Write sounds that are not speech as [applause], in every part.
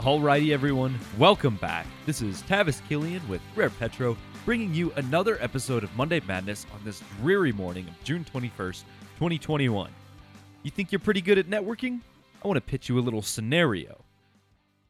Alrighty, everyone, welcome back. This is Tavis Killian with Rare Petro, bringing you another episode of Monday Madness on this dreary morning of June 21st, 2021. You think you're pretty good at networking? I want to pitch you a little scenario.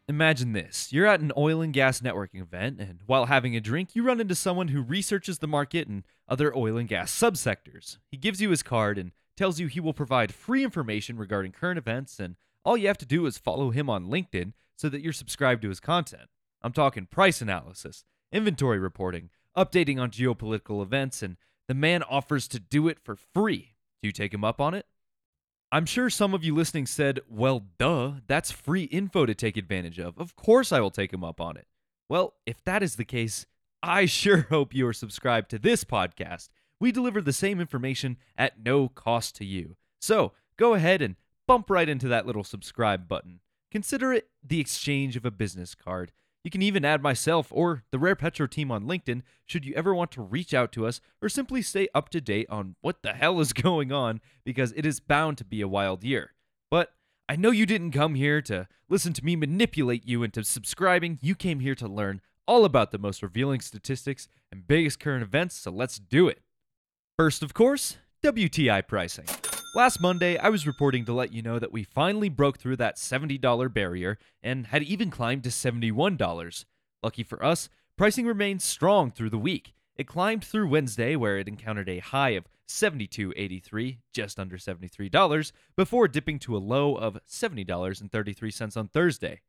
Imagine this you're at an oil and gas networking event, and while having a drink, you run into someone who researches the market and other oil and gas subsectors. He gives you his card and tells you he will provide free information regarding current events, and all you have to do is follow him on LinkedIn so that you're subscribed to his content. I'm talking price analysis, inventory reporting, updating on geopolitical events, and the man offers to do it for free. Do you take him up on it? I'm sure some of you listening said, well, duh, that's free info to take advantage of. Of course I will take him up on it. Well, if that is the case, I sure [laughs] hope you are subscribed to this podcast. We deliver the same information at no cost to you. So go ahead and bump right into that little subscribe button. Consider it the exchange of a business card. You can even add myself or the Rare Petro team on LinkedIn should you ever want to reach out to us or simply stay up to date on what the hell is [laughs] going on because it is bound to be a wild year. But I know you didn't come here to listen to me manipulate you into subscribing. You came here to learn all about the most revealing statistics and biggest current events, so let's do it. First, of course, WTI pricing. Last Monday, I was reporting to let you know that we finally broke through that $70 barrier and had even climbed to $71. Lucky for us, pricing remained strong through the week. It climbed through Wednesday, where it encountered a high of $72.83, just under $73, before dipping to a low of $70.33 on Thursday.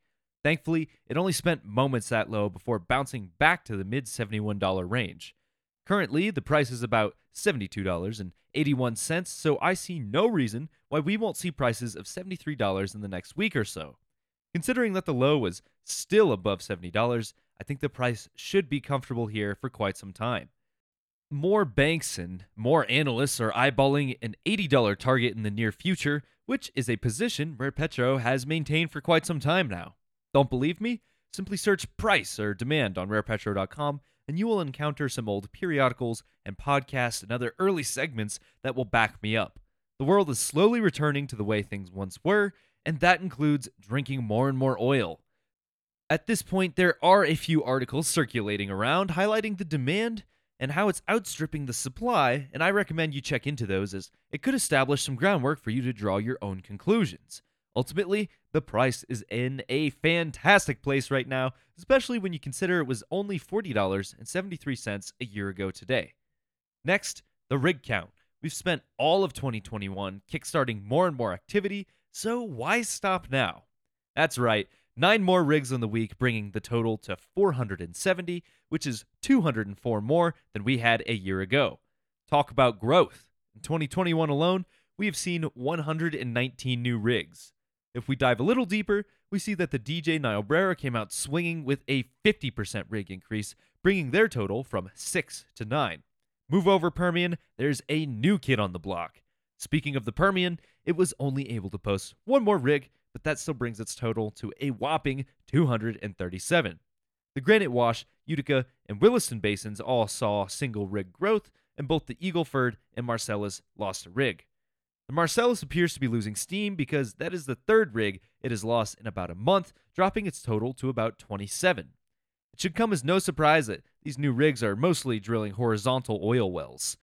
Thankfully, it only spent moments that low before bouncing back to the mid $71 range. Currently, the price is about $72.81, so I see no reason why we won't see prices of $73 in the next week or so. Considering that the low was still above $70, I think the price should be comfortable here for quite some time. More banks and more analysts are eyeballing an $80 target in the near future, which is a position Rare Petro has maintained for quite some time now. Don't believe me? Simply search price or demand on rarepetro.com and you will encounter some old periodicals and podcasts and other early segments that will back me up. The world is slowly returning to the way things once were, and that includes drinking more and more oil. At this point, there are a few articles circulating around highlighting the demand and how it's outstripping the supply, and I recommend you check into those as it could establish some groundwork for you to draw your own conclusions. Ultimately, the price is in a fantastic place right now, especially when you consider it was only $40.73 a year ago today. Next, the rig count. We've spent all of 2021 kickstarting more and more activity, so why stop now? That's right, nine more rigs in the week, bringing the total to 470, which is 204 more than we had a year ago. Talk about growth. In 2021 alone, we have seen 119 new rigs. If we dive a little deeper, we see that the DJ Niobrara came out swinging with a 50% rig increase, bringing their total from 6 to 9. Move over Permian, there's a new kid on the block. Speaking of the Permian, it was only able to post one more rig, but that still brings its total to a whopping 237. The Granite Wash, Utica, and Williston basins all saw single rig growth, and both the Eagleford and Marcellus lost a rig. The Marcellus appears to be losing steam because that is the third rig it has lost in about a month, dropping its total to about 27. It should come as no surprise that these new rigs are mostly drilling horizontal oil wells.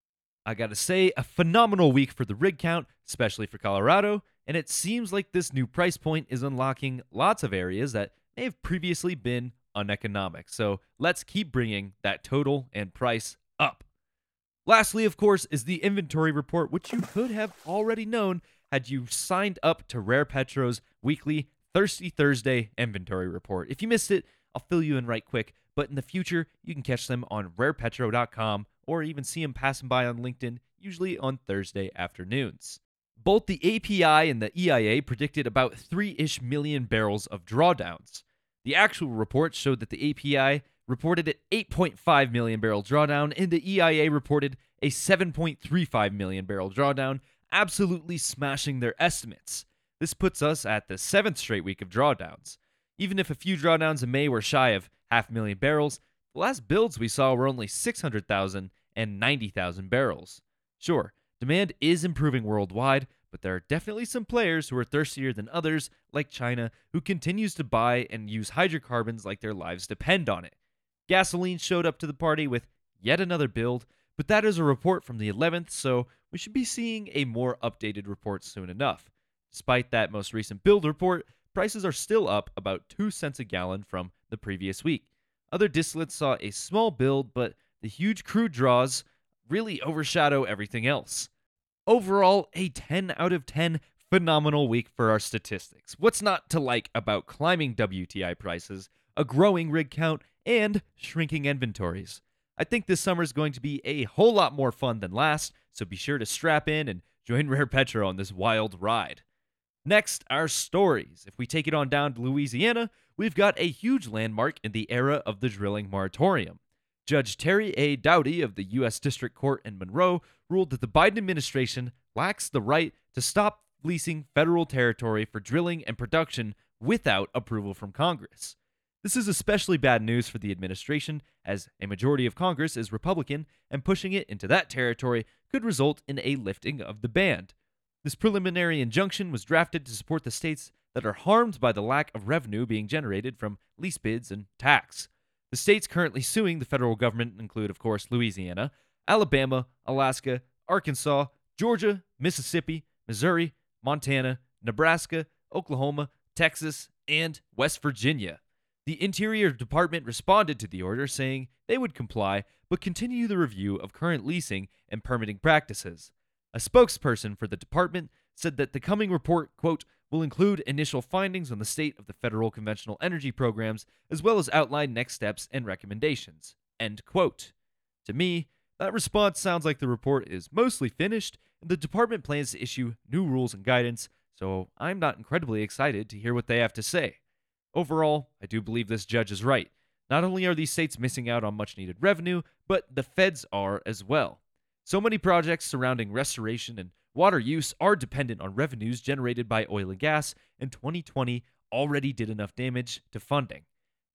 I gotta say, a phenomenal week for the rig count, especially for Colorado, and it seems like this new price point is unlocking lots of areas that may have previously been uneconomic. So let's keep bringing that total and price. Lastly, of course, is the inventory report, which you could have already known had you signed up to Rare Petro's weekly Thirsty Thursday inventory report. If you missed it, I'll fill you in right quick, but in the future, you can catch them on rarepetro.com or even see them passing by on LinkedIn, usually on Thursday afternoons. Both the API and the EIA predicted about 3 ish million barrels of drawdowns. The actual report showed that the API reported an 8.5 million barrel drawdown, and the EIA reported a 7.35 million barrel drawdown, absolutely smashing their estimates. This puts us at the seventh straight week of drawdowns. Even if a few drawdowns in May were shy of half a million barrels, the last builds we saw were only 600,000 and 90,000 barrels. Sure, demand is improving worldwide, but there are definitely some players who are thirstier than others, like China, who continues to buy and use hydrocarbons like their lives depend on it. Gasoline showed up to the party with yet another build, but that is a report from the 11th, so we should be seeing a more updated report soon enough. Despite that most recent build report, prices are still up about 2 cents a gallon from the previous week. Other distillates saw a small build, but the huge crude draws really overshadow everything else. Overall, a 10 out of 10 phenomenal week for our statistics. What's not to like about climbing WTI prices, a growing rig count, and shrinking inventories? I think this summer is going to be a whole lot more fun than last, so be sure to strap in and join [laughs] Rare Petro on this wild ride. Next, our stories. If we take it on down to Louisiana, we've got a huge landmark in the era of the drilling moratorium. Judge Terry A. Doughty of the U.S. District Court in Monroe ruled that the Biden administration lacks the right to stop leasing federal territory for drilling and production without approval from Congress. This is especially bad news for the administration, as a majority of Congress is Republican, and pushing it into that territory could result in a lifting of the ban. This preliminary injunction was drafted to support the states that are harmed by the lack of revenue being generated from lease bids and tax. The states currently suing the federal government include, of course, Louisiana, Alabama, Alaska, Arkansas, Georgia, Mississippi, Missouri, Montana, Nebraska, Oklahoma, Texas, and West Virginia. The Interior Department responded to the order saying they would comply but continue the review of current leasing and permitting practices. A spokesperson for the department said that the coming report, quote, will include initial findings on the state of the federal conventional energy programs, as well as outline next steps and recommendations. End quote. To me, that response sounds like the report is mostly finished, and the department plans to issue new rules and guidance, so I'm not incredibly excited to hear what they have to say. Overall, I do believe this judge is right. Not only are these states missing out on much needed revenue, but the feds are as well. So many projects surrounding restoration and water use are dependent on revenues generated by oil and gas, and 2020 already did enough damage to funding.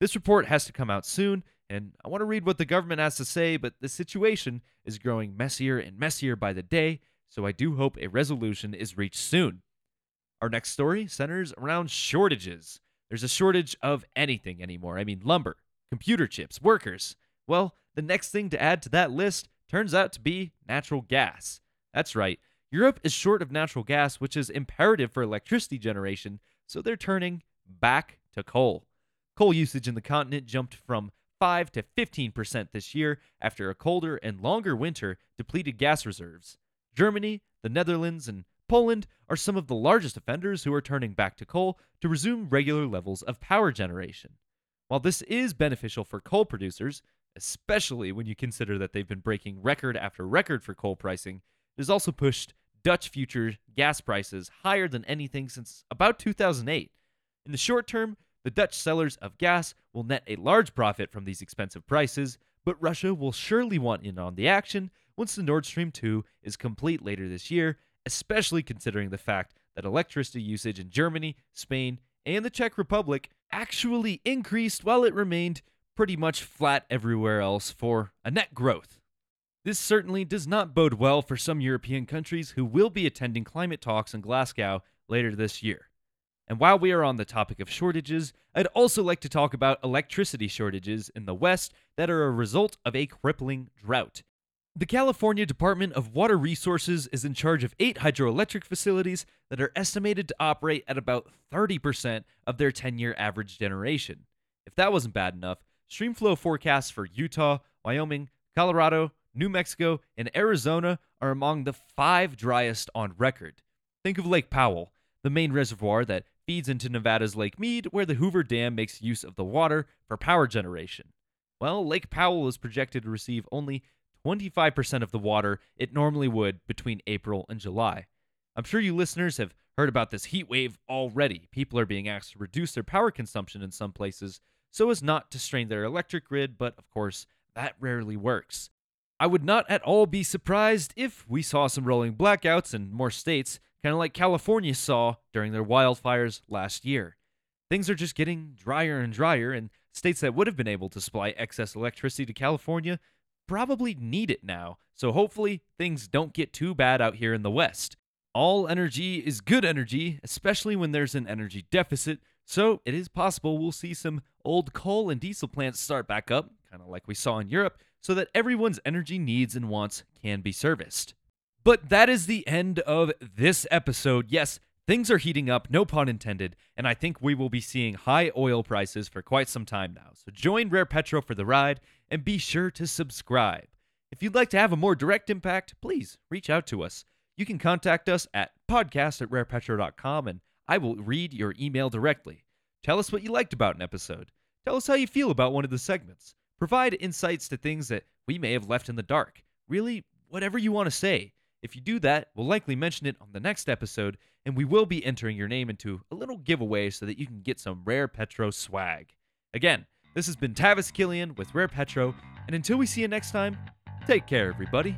This report has to come out soon, and I want to read what the government has to say, but the situation is growing messier and messier by the day, so I do hope a resolution is reached soon. Our next story centers around shortages. There's a shortage of anything anymore. I mean, lumber, computer chips, workers. Well, the next thing to add to that list turns out to be natural gas. That's right, Europe is short of natural gas, which is imperative for electricity generation, so they're turning back to coal. Coal usage in the continent jumped from 5 to 15% this year after a colder and longer winter depleted gas reserves. Germany, the Netherlands, and Poland are some of the largest offenders who are turning back to coal to resume regular levels of power generation. While this is beneficial for coal producers, especially when you consider that they've been breaking record after record for coal pricing, it has also pushed Dutch future gas prices higher than anything since about 2008. In the short term, the Dutch sellers of gas will net a large profit from these expensive prices, but Russia will surely want in on the action once the Nord Stream 2 is complete later this year, especially considering the fact that electricity usage in Germany, Spain, and the Czech Republic actually increased while it remained pretty much flat everywhere else for a net growth. This certainly does not bode well for some European countries who will be attending climate talks in Glasgow later this year. And while we are on the topic of shortages, I'd also like to talk about electricity shortages in the West that are a result of a crippling drought. The California Department of Water Resources is in charge of eight hydroelectric facilities that are estimated to operate at about 30% of their 10 year average generation. If that wasn't bad enough, streamflow forecasts for Utah, Wyoming, Colorado, New Mexico, and Arizona are among the five driest on record. Think of Lake Powell, the main reservoir that feeds into Nevada's Lake Mead, where the Hoover Dam makes use of the water for power generation. Well, Lake Powell is projected to receive only 25% of the water it normally would between April and July. I'm sure you listeners have heard about this heat wave already. People are being asked to reduce their power consumption in some places so as not to strain their electric grid, but of course, that rarely works. I would not at all be surprised if we saw some rolling blackouts in more states, kind of like California saw during their wildfires last year. Things are just getting drier and drier, and states that would have been able to supply excess electricity to California probably need it now, so hopefully things don't get too bad out here in the West. All energy is good energy, especially when there's an energy deficit, so it is possible we'll see some old coal and diesel plants start back up, kind of like we saw in Europe, so that everyone's energy needs and wants can be serviced. But that is the end of this episode. Yes, things are heating up, no pun intended, and I think we will be seeing high oil prices for quite some time now. So join Rare Petro for the ride and be sure to subscribe. If you'd like to have a more direct impact, please reach out to us. You can contact us at podcast at rarepetro.com and I will read your email directly. Tell us what you liked about an episode. Tell us how you feel about one of the segments. Provide insights to things that we may have left in the dark. Really, whatever you want to say. If you do that, we'll likely mention it on the next episode, and we will be entering your name into a little giveaway so that you can get some Rare Petro swag. Again, this has been Tavis Killian with Rare Petro, and until we see you next time, take care, everybody.